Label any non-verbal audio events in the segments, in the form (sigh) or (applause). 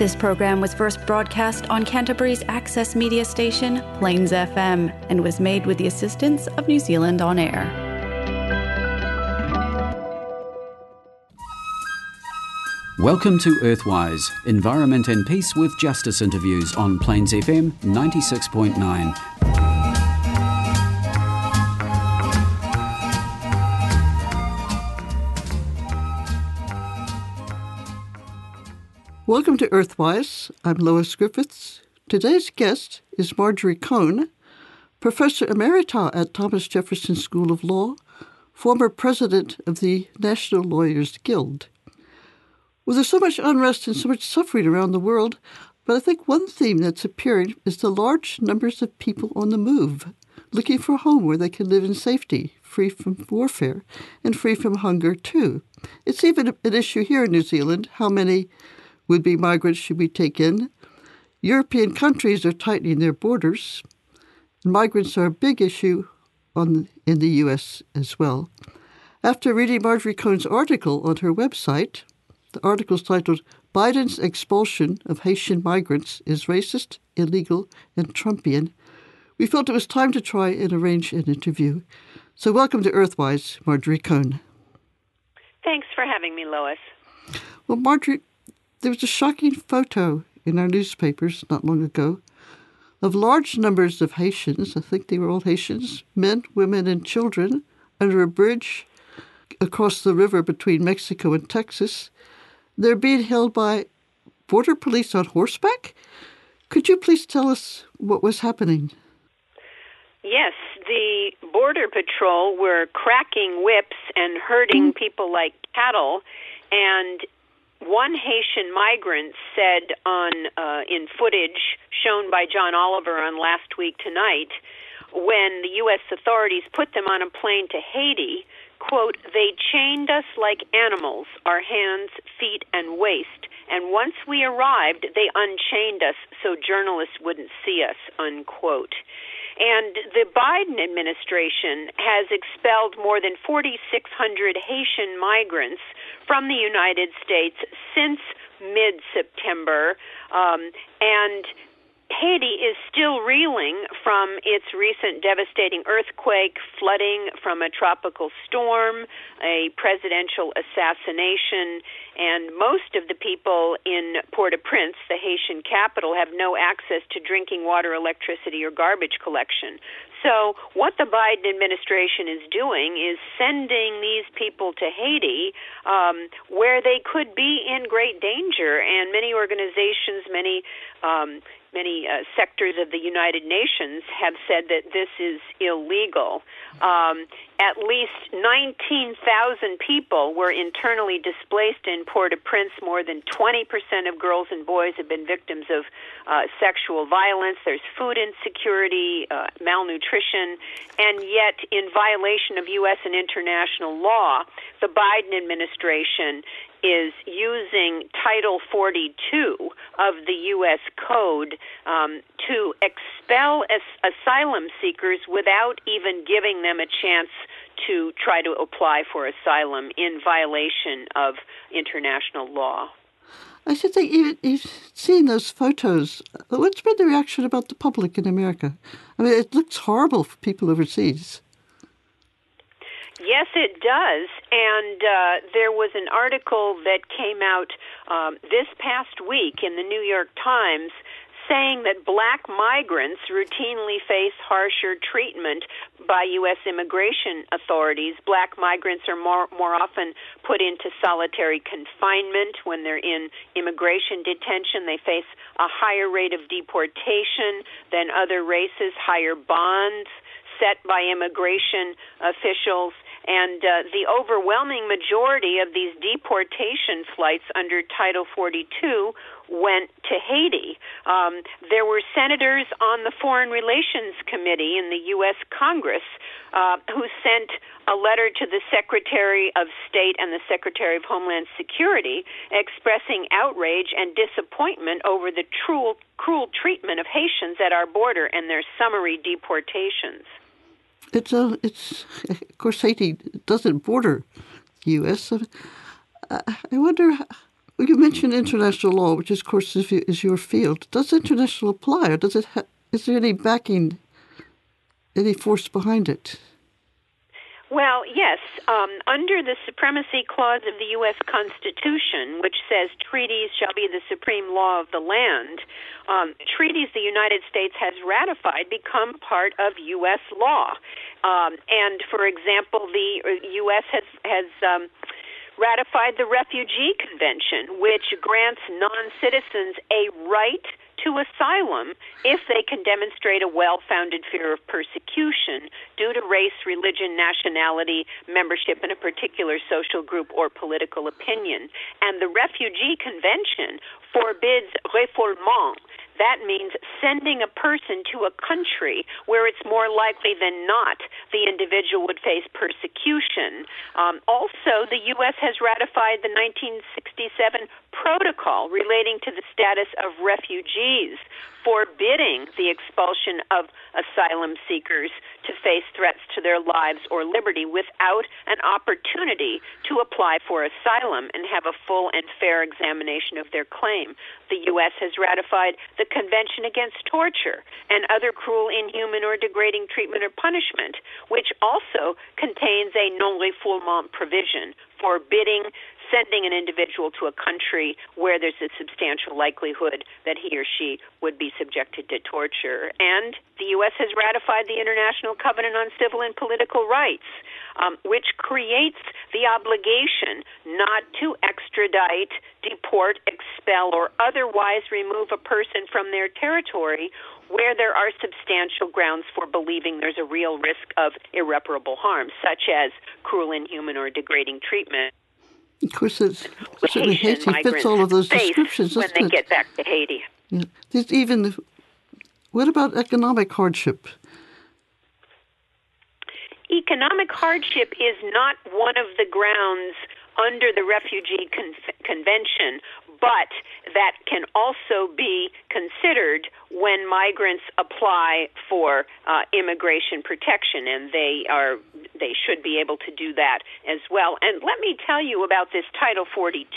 This program was first broadcast on Canterbury's access media station, Plains FM, and was made with the assistance of New Zealand On Air. Welcome to Earthwise, Environment and Peace with Justice interviews on Plains FM 96.9. Welcome to Earthwise. I'm Lois Griffiths. Today's guest is Marjorie Cohn, Professor Emerita at Thomas Jefferson School of Law, former president of the National Lawyers Guild. Well, there's so much unrest and so much suffering around the world, but I think one theme that's appearing is the large numbers of people on the move, looking for a home where they can live in safety, free from warfare, and free from hunger, too. It's even an issue here in New Zealand how many would be migrants should we take in. European countries are tightening their borders. Migrants are a big issue on, in the U.S. as well. After reading Marjorie Cohn's article on her website, the article is titled Biden's Expulsion of Haitian Migrants is Racist, Illegal, and Trumpian, we felt it was time to try and arrange an interview. So, welcome to Earthwise, Marjorie Cohn. Thanks for having me, Lois. Well, Marjorie, there was a shocking photo in our newspapers not long ago of large numbers of Haitians, I think they were all Haitians, men, women, and children, under a bridge across the river between Mexico and Texas. They're being held by border police on horseback. Could you please tell us what was happening? Yes, the Border Patrol were cracking whips and herding mm. people like cattle, and one Haitian migrant said on uh, in footage shown by John Oliver on Last Week Tonight, when the U.S. authorities put them on a plane to Haiti, quote, they chained us like animals, our hands, feet, and waist. And once we arrived, they unchained us so journalists wouldn't see us, unquote. And the Biden administration has expelled more than 4,600 Haitian migrants from the United States since mid September. Um, and Haiti is still reeling from its recent devastating earthquake, flooding from a tropical storm, a presidential assassination, and most of the people in Port au Prince, the Haitian capital, have no access to drinking water, electricity, or garbage collection. So, what the Biden administration is doing is sending these people to Haiti um, where they could be in great danger. And many organizations, many um, many uh, sectors of the United Nations have said that this is illegal. Um, at least 19,000 people were internally displaced in Port-au-Prince. More than 20% of girls and boys have been victims of uh, sexual violence. There's food insecurity, uh, malnutrition, and yet, in violation of U.S. and international law, the Biden administration is using Title 42 of the U.S. Code um, to expel as- asylum seekers without even giving them a chance to try to apply for asylum in violation of international law. I should think you, you've seen those photos. What's been the reaction about the public in America? I mean, it looks horrible for people overseas. Yes, it does. And uh, there was an article that came out um, this past week in the New York Times saying that black migrants routinely face harsher treatment by U.S. immigration authorities. Black migrants are more, more often put into solitary confinement when they're in immigration detention. They face a higher rate of deportation than other races, higher bonds set by immigration officials and uh, the overwhelming majority of these deportation flights under Title 42 went to Haiti. Um, there were senators on the Foreign Relations Committee in the U.S. Congress uh, who sent a letter to the Secretary of State and the Secretary of Homeland Security expressing outrage and disappointment over the cruel, cruel treatment of Haitians at our border and their summary deportations. It's a, it's (laughs) of course Haiti doesn't border the U.S. Uh, I wonder Well, you mentioned international law, which, is, of course, is your field. Does international apply, or does it? Ha- is there any backing, any force behind it? Well, yes. Um, under the Supremacy Clause of the U.S. Constitution, which says treaties shall be the supreme law of the land, um, treaties the United States has ratified become part of U.S. law. Um, and, for example, the U.S. Uh, has has um, ratified the Refugee Convention, which grants non citizens a right to asylum if they can demonstrate a well founded fear of persecution due to race, religion, nationality, membership in a particular social group, or political opinion. And the Refugee Convention forbids refoulement, that means sending a person to a country where it's more likely than not the individual would face persecution. Um, also, the U.S. has ratified the 1967 protocol relating to the status of refugees, forbidding the expulsion of asylum seekers to face threats to their lives or liberty without an opportunity to apply for asylum and have a full and fair examination of their claim. The U.S. has ratified the Convention Against Torture and other cruel, inhuman, or degrading treatment or punishment, which also contains a non refoulement provision forbidding sending an individual to a country where there's a substantial likelihood that he or she would be subjected to torture. And the U.S. has ratified the International Covenant on Civil and Political Rights, um, which creates the obligation not to extradite, deport, expel, or otherwise remove a person from their territory where there are substantial grounds for believing there's a real risk of irreparable harm, such as cruel, inhuman, or degrading treatment. Of course, it's certainly Haiti fits all of those descriptions, when they it? get back to Haiti. Yeah. There's even what about economic hardship? Economic hardship is not one of the grounds under the Refugee Con- Convention, but that can also be considered when migrants apply for uh, immigration protection, and they are they should be able to do that as well. And let me tell you about this Title 42,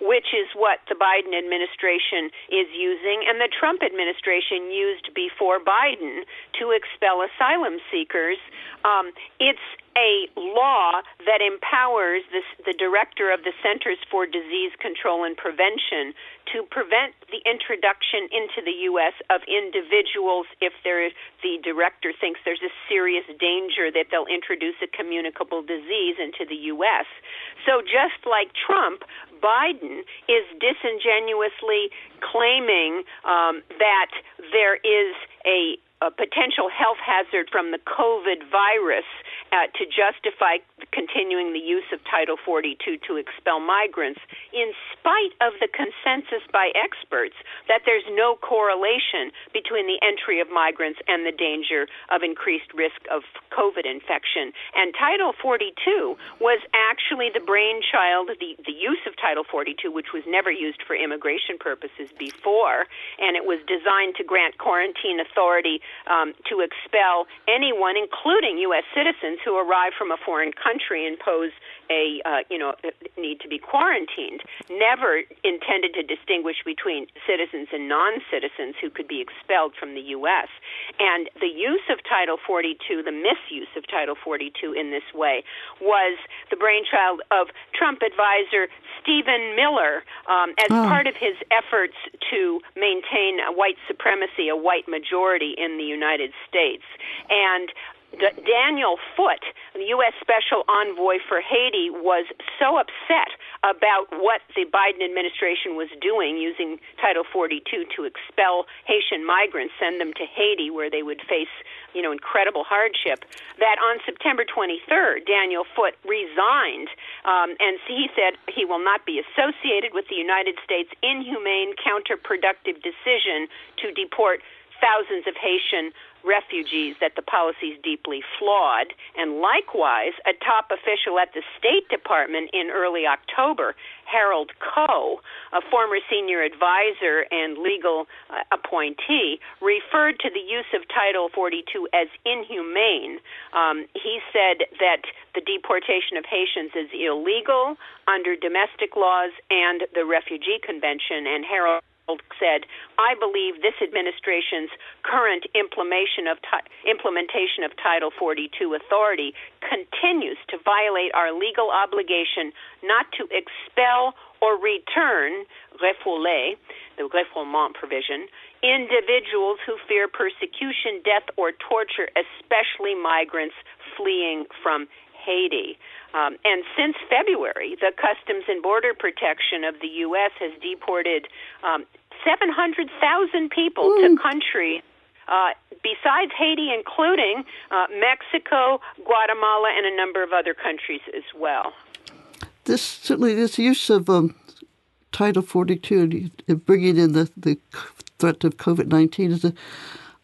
which is what the Biden administration is using, and the Trump administration used before Biden to expel asylum seekers. Um, it's a law that empowers this, the director of the Centers for Disease Control and Prevention to prevent the introduction into the U.S. of individuals if there, the director thinks there's a serious danger that they'll introduce a communicable disease into the U.S. So just like Trump, Biden is disingenuously claiming um, that there is a a potential health hazard from the COVID virus uh, to justify continuing the use of Title 42 to expel migrants, in spite of the consensus by experts that there's no correlation between the entry of migrants and the danger of increased risk of COVID infection. And Title 42 was actually the brainchild, the, the use of Title 42, which was never used for immigration purposes before, and it was designed to grant quarantine authority um, to expel anyone, including U.S. citizens who arrive from a foreign country and pose a uh, you know need to be quarantined. Never intended to distinguish between citizens and non-citizens who could be expelled from the U.S. And the use of Title 42, the misuse of Title 42 in this way, was the brainchild of Trump advisor Stephen Miller um, as oh. part of his efforts to maintain a white supremacy, a white majority in the United States. And Daniel Foote, the U.S. Special Envoy for Haiti, was so upset about what the Biden administration was doing using Title 42 to expel Haitian migrants, send them to Haiti where they would face, you know, incredible hardship, that on September 23rd, Daniel Foote resigned, um, and he said he will not be associated with the United States' inhumane, counterproductive decision to deport thousands of Haitian refugees that the policy is deeply flawed. And likewise, a top official at the State Department in early October, Harold Koh, a former senior advisor and legal uh, appointee, referred to the use of Title 42 as inhumane. Um, he said that the deportation of Haitians is illegal under domestic laws and the Refugee Convention, and Harold said, I believe this administration's current implementation of, implementation of Title 42 authority continues to violate our legal obligation not to expel or return, refouler, the refoulement provision, individuals who fear persecution, death, or torture, especially migrants fleeing from Haiti. Um, and since February, the Customs and Border Protection of the U.S. has deported um, 700,000 people mm. to countries uh, besides Haiti, including uh, Mexico, Guatemala, and a number of other countries as well. This certainly this use of um, Title 42 and bringing in the, the threat of COVID 19 is a,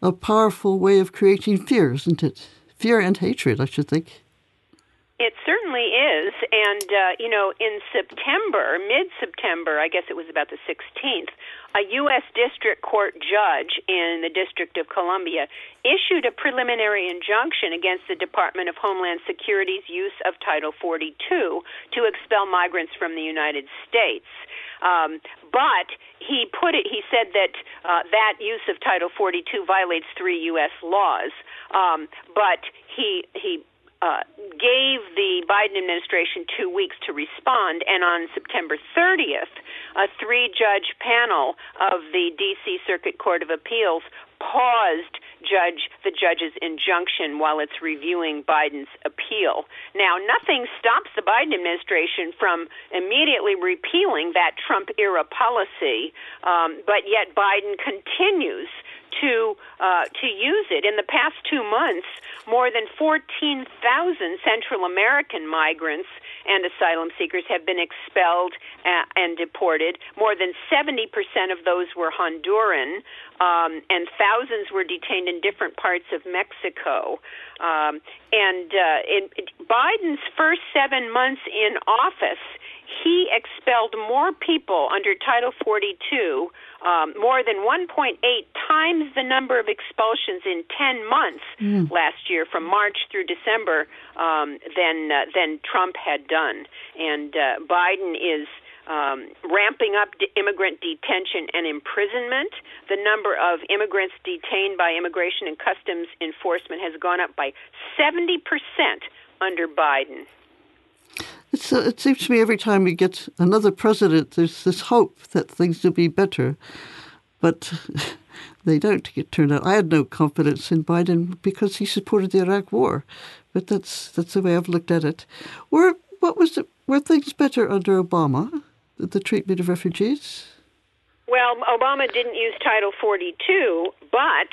a powerful way of creating fear, isn't it? Fear and hatred, I should think. It certainly is. And, uh, you know, in September, mid September, I guess it was about the 16th, a U.S. District Court judge in the District of Columbia issued a preliminary injunction against the Department of Homeland Security's use of Title 42 to expel migrants from the United States. Um, but he put it. He said that uh, that use of Title 42 violates three U.S. laws. Um, but he he uh, gave the Biden administration two weeks to respond, and on September 30th, a three judge panel of the D.C. Circuit Court of Appeals paused judge the judge's injunction while it's reviewing Biden's appeal. Now, nothing stops the Biden administration from immediately repealing that Trump era policy, um, but yet Biden continues to uh, to use it. In the past two months, more than 14,000 Central American migrants and asylum seekers have been expelled uh, and deported. More than 70% of those were Honduran, um, and thousands were detained in different parts of Mexico. Um, and uh, in, in Biden's first seven months in office, he expelled more people under Title 42 um, more than 1.8 times the number of expulsions in 10 months mm. last year, from March through December, um, than uh, than Trump had done. And uh, Biden is um, ramping up de- immigrant detention and imprisonment. The number of immigrants detained by Immigration and Customs Enforcement has gone up by 70 percent under Biden. Uh, it seems to me every time we get another president, there's this hope that things will be better, but (laughs) they don't get turned out. I had no confidence in Biden because he supported the Iraq War, but that's that's the way I've looked at it. Were what was it? Were things better under Obama? The treatment of refugees. Well, Obama didn't use Title 42, but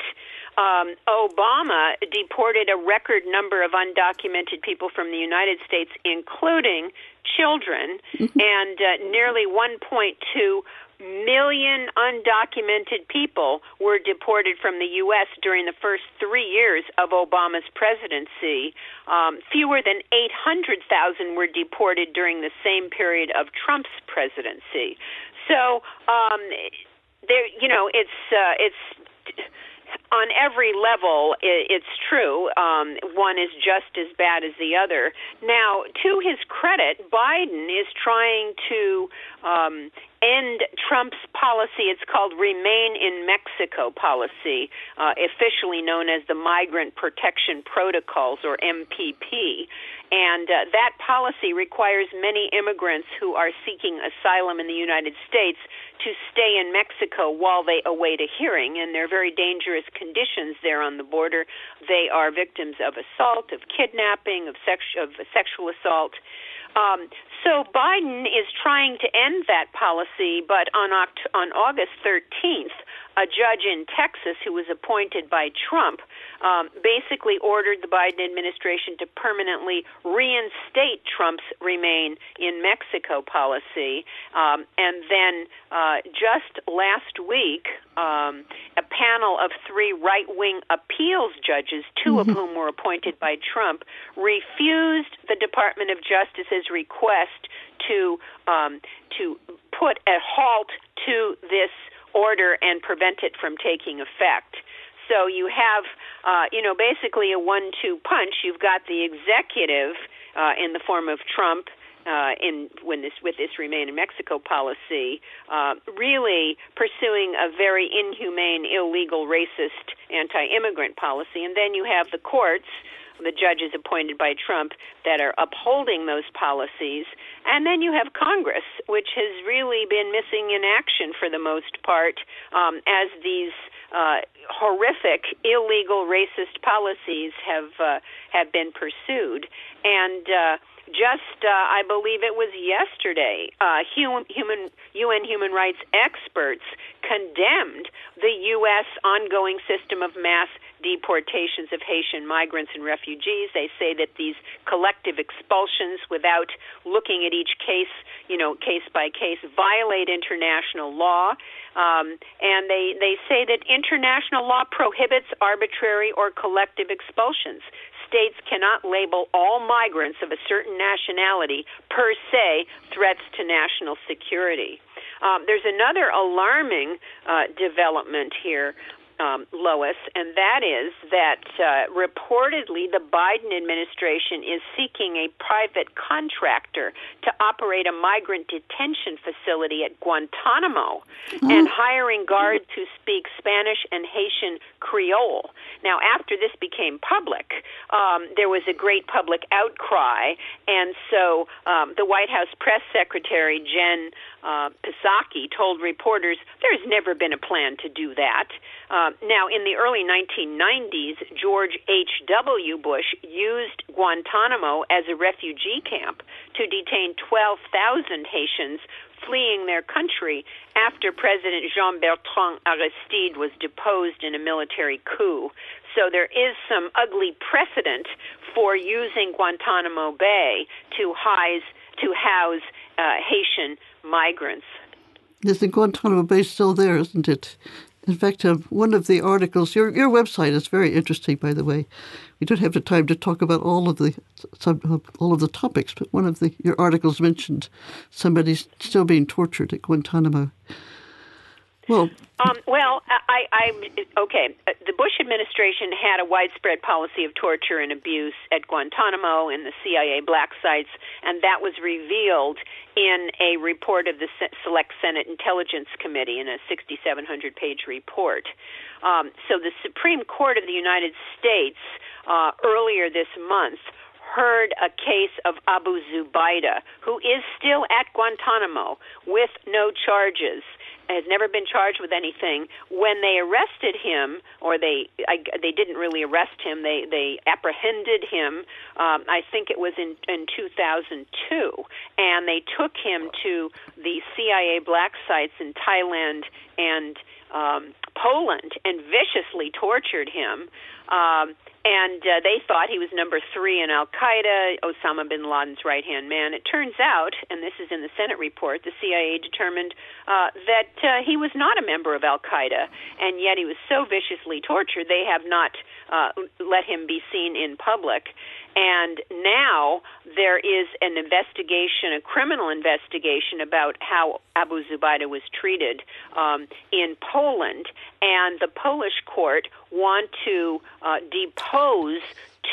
um, Obama deported a record number of undocumented people from the United States, including children, mm-hmm. and uh, nearly 1.2 million undocumented people were deported from the U.S. during the first three years of Obama's presidency. Um, fewer than 800,000 were deported during the same period of Trump's presidency. So, um, there, you know, it's uh, it's on every level, it's true. Um, one is just as bad as the other. Now, to his credit, Biden is trying to um, end Trump's policy. It's called Remain in Mexico policy, uh, officially known as the Migrant Protection Protocols, or MPP. And uh, that policy requires many immigrants who are seeking asylum in the United States to stay in Mexico while they await a hearing. And they're very dangerous conditions there on the border. They are victims of assault, of kidnapping, of, sex- of sexual assault. Um, So Biden is trying to end that policy, but on Oct- on August 13th, a judge in Texas who was appointed by Trump um, basically ordered the Biden administration to permanently reinstate Trump's remain in Mexico policy. Um, and then uh, just last week, um, a panel of three right wing appeals judges, 2 mm-hmm. of whom were appointed by Trump, refused the Department of Justice's request to um, to put a halt to this order and prevent it from taking effect. So you have, uh, you know, basically a one-two punch. You've got the executive uh, in the form of Trump. Uh, in when this with this remain in Mexico policy, uh, really pursuing a very inhumane, illegal, racist, anti-immigrant policy, and then you have the courts the judges appointed by Trump that are upholding those policies. And then you have Congress, which has really been missing in action for the most part um, as these uh, horrific, illegal, racist policies have uh, have been pursued. And uh, just, uh, I believe it was yesterday, uh, human, human, UN human rights experts condemned the U.S. ongoing system of mass deportations of Haitian migrants and refugees. They say that these collective expulsions without looking at each case, you know, case by case, violate international law. Um, and they, they say that international law prohibits arbitrary or collective expulsions states cannot label all migrants of a certain nationality per se threats to national security. Um, there's another alarming uh, development here um, Lois, and that is that uh, reportedly the Biden administration is seeking a private contractor to operate a migrant detention facility at Guantanamo mm-hmm. and hiring guards who speak Spanish and Haitian Creole. Now, after this became public, um, there was a great public outcry, and so um, the White House press secretary, Jen uh, Psaki, told reporters there's never been a plan to do that. Now, in the early 1990s, George H.W. Bush used Guantanamo as a refugee camp to detain 12,000 Haitians fleeing their country after President Jean Bertrand Aristide was deposed in a military coup. So there is some ugly precedent for using Guantanamo Bay to house, to house uh, Haitian migrants. Yes, the Guantanamo Bay is still there, isn't it? In fact, uh, one of the articles, your your website is very interesting, by the way. We don't have the time to talk about all of the all of the topics, but one of the your articles mentioned somebody's still being tortured at Guantanamo. Well, um, well, I, I okay. The Bush administration had a widespread policy of torture and abuse at Guantanamo and the CIA black sites, and that was revealed in a report of the Select Senate Intelligence Committee in a 6,700 page report. Um, so the Supreme Court of the United States uh, earlier this month heard a case of Abu Zubaydah, who is still at Guantanamo with no charges has never been charged with anything. When they arrested him, or they I, they didn't really arrest him, they they apprehended him. Um, I think it was in in 2002, and they took him to the CIA black sites in Thailand and um, Poland and viciously tortured him. Um, and uh, they thought he was number three in Al Qaeda, Osama bin Laden's right hand man. It turns out, and this is in the Senate report, the CIA determined uh, that uh, he was not a member of Al Qaeda, and yet he was so viciously tortured they have not uh, let him be seen in public. And now there is an investigation, a criminal investigation about how Abu Zubaydah was treated um, in Poland, and the Polish court want to uh, depose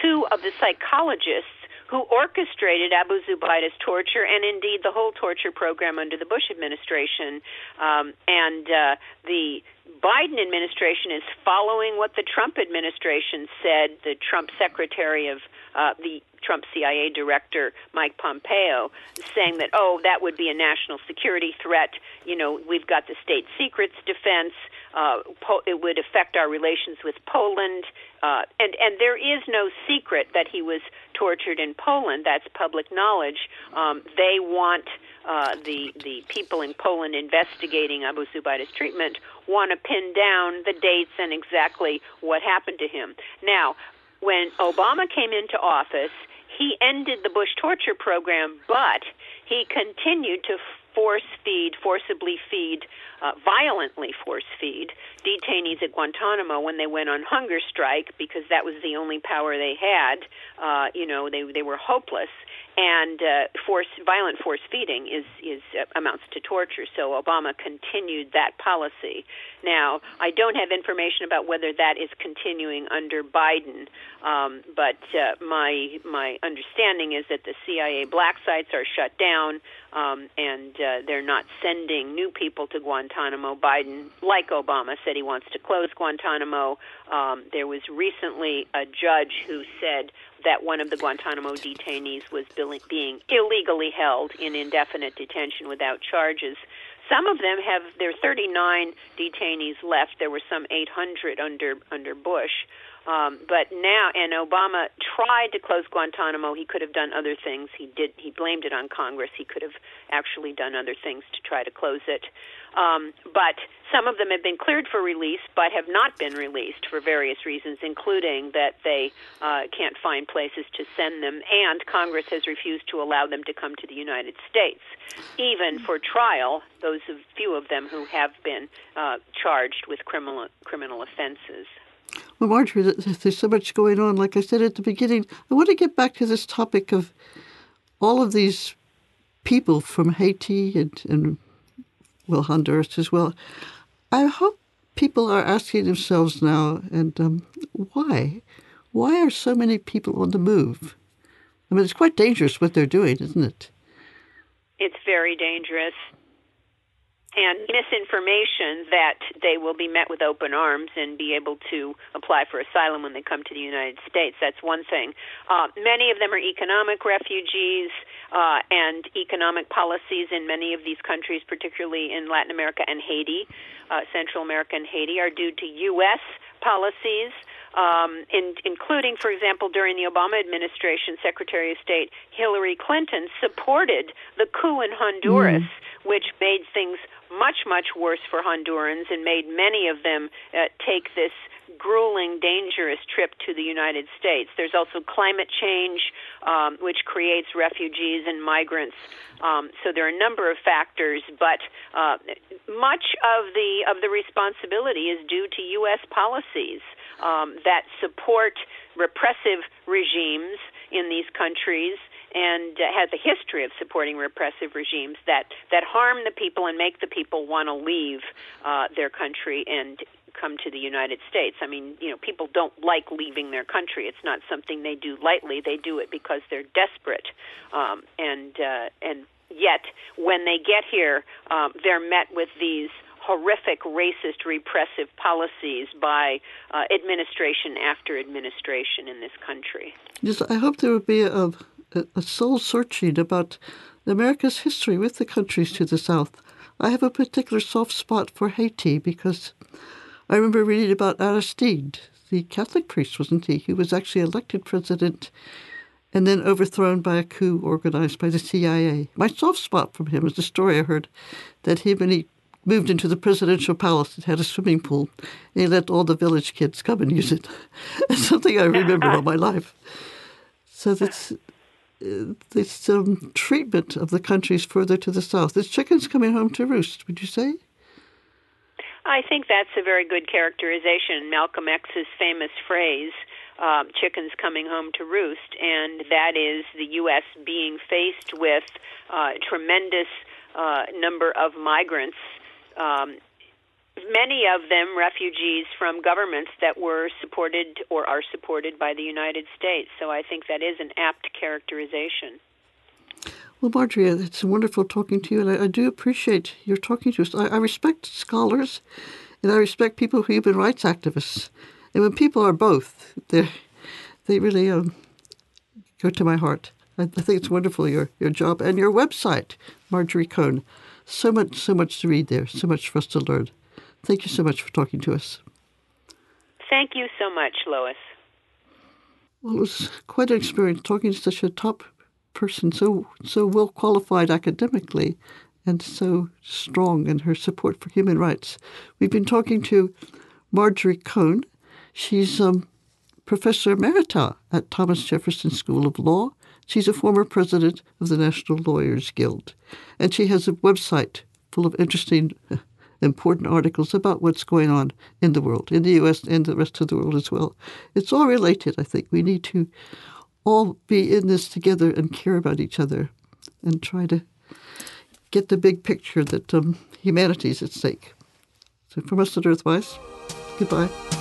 two of the psychologists who orchestrated Abu Zubaydah's torture and indeed the whole torture program under the Bush administration. Um, and uh, the Biden administration is following what the Trump administration said, the Trump secretary of uh, the Trump CIA director, Mike Pompeo, saying that, oh, that would be a national security threat. You know, we've got the state secrets defense. Uh, po- it would affect our relations with Poland. Uh, and and there is no secret that he was tortured in Poland. That's public knowledge. Um, they want uh, the the people in Poland investigating Abu Zubaydah's treatment want to pin down the dates and exactly what happened to him. Now, when Obama came into office, he ended the Bush torture program, but he continued to force feed, forcibly feed, uh, violently force feed detainees at Guantanamo when they went on hunger strike because that was the only power they had. Uh, you know, they they were hopeless, and uh, force violent force feeding is is uh, amounts to torture. So Obama continued that policy. Now, I don't have information about whether that is continuing under Biden, um, but uh, my my understanding is that the CIA black sites are shut down, um, and uh, they're not sending new people to Guantanamo. Biden, like Obama, said he wants to close Guantanamo. Um, there was recently a judge who said that one of the Guantanamo detainees was being illegally held in indefinite detention without charges. Some of them have there are 39 detainees left. There were some 800 under under Bush. Um, but now, and Obama tried to close Guantanamo. He could have done other things. He did. He blamed it on Congress. He could have actually done other things to try to close it. Um, but some of them have been cleared for release, but have not been released for various reasons, including that they uh, can't find places to send them, and Congress has refused to allow them to come to the United States, even for trial. Those of, few of them who have been uh, charged with criminal criminal offenses. Well, Marjorie, there's so much going on. Like I said at the beginning, I want to get back to this topic of all of these people from Haiti and, and well, Honduras as well. I hope people are asking themselves now, and um, why? Why are so many people on the move? I mean, it's quite dangerous what they're doing, isn't it? It's very dangerous and misinformation that they will be met with open arms and be able to apply for asylum when they come to the United States. That's one thing. Uh, many of them are economic refugees, uh, and economic policies in many of these countries, particularly in Latin America and Haiti, uh, Central America and Haiti, are due to U.S. policies. Um, in, including, for example, during the Obama administration, Secretary of State Hillary Clinton supported the coup in Honduras, mm. which made things much, much worse for Hondurans and made many of them uh, take this grueling, dangerous trip to the United States. There's also climate change, um, which creates refugees and migrants. Um, so there are a number of factors, but uh, much of the of the responsibility is due to U.S. policies um, that support repressive regimes in these countries and uh, has a history of supporting repressive regimes that that harm the people and make the people want to leave uh, their country and come to the United States. I mean, you know, people don't like leaving their country. It's not something they do lightly. They do it because they're desperate, um, and uh, and yet when they get here, um, they're met with these horrific racist repressive policies by uh, administration after administration in this country. Yes, I hope there will be a, a soul searching about America's history with the countries to the south. I have a particular soft spot for Haiti because I remember reading about Aristide, the Catholic priest, wasn't he? He was actually elected president and then overthrown by a coup organized by the CIA. My soft spot from him is the story I heard that he, when he moved into the presidential palace, it had a swimming pool, and he let all the village kids come and use it. (laughs) it's something I remember all my life. So that's this um, treatment of the countries further to the south. It's chickens coming home to roost, would you say? I think that's a very good characterization. Malcolm X's famous phrase, uh, chickens coming home to roost, and that is the U.S. being faced with uh, tremendous uh, number of migrants um, many of them refugees from governments that were supported or are supported by the United States. So I think that is an apt characterization. Well, Marjorie, it's wonderful talking to you, and I, I do appreciate your talking to us. I, I, respect scholars, and I respect people who are human rights activists. And when people are both, they they really um, go to my heart. I, I think it's wonderful your your job and your website, Marjorie Cohn. So much, so much to read there. So much for us to learn. Thank you so much for talking to us. Thank you so much, Lois. Well, it was quite an experience talking to such a top person, so so well qualified academically, and so strong in her support for human rights. We've been talking to Marjorie Cohn. She's um, professor emerita at Thomas Jefferson School of Law. She's a former president of the National Lawyers Guild, and she has a website full of interesting, important articles about what's going on in the world, in the U.S. and the rest of the world as well. It's all related. I think we need to all be in this together and care about each other, and try to get the big picture that um, humanity is at stake. So, from us at Earthwise, goodbye.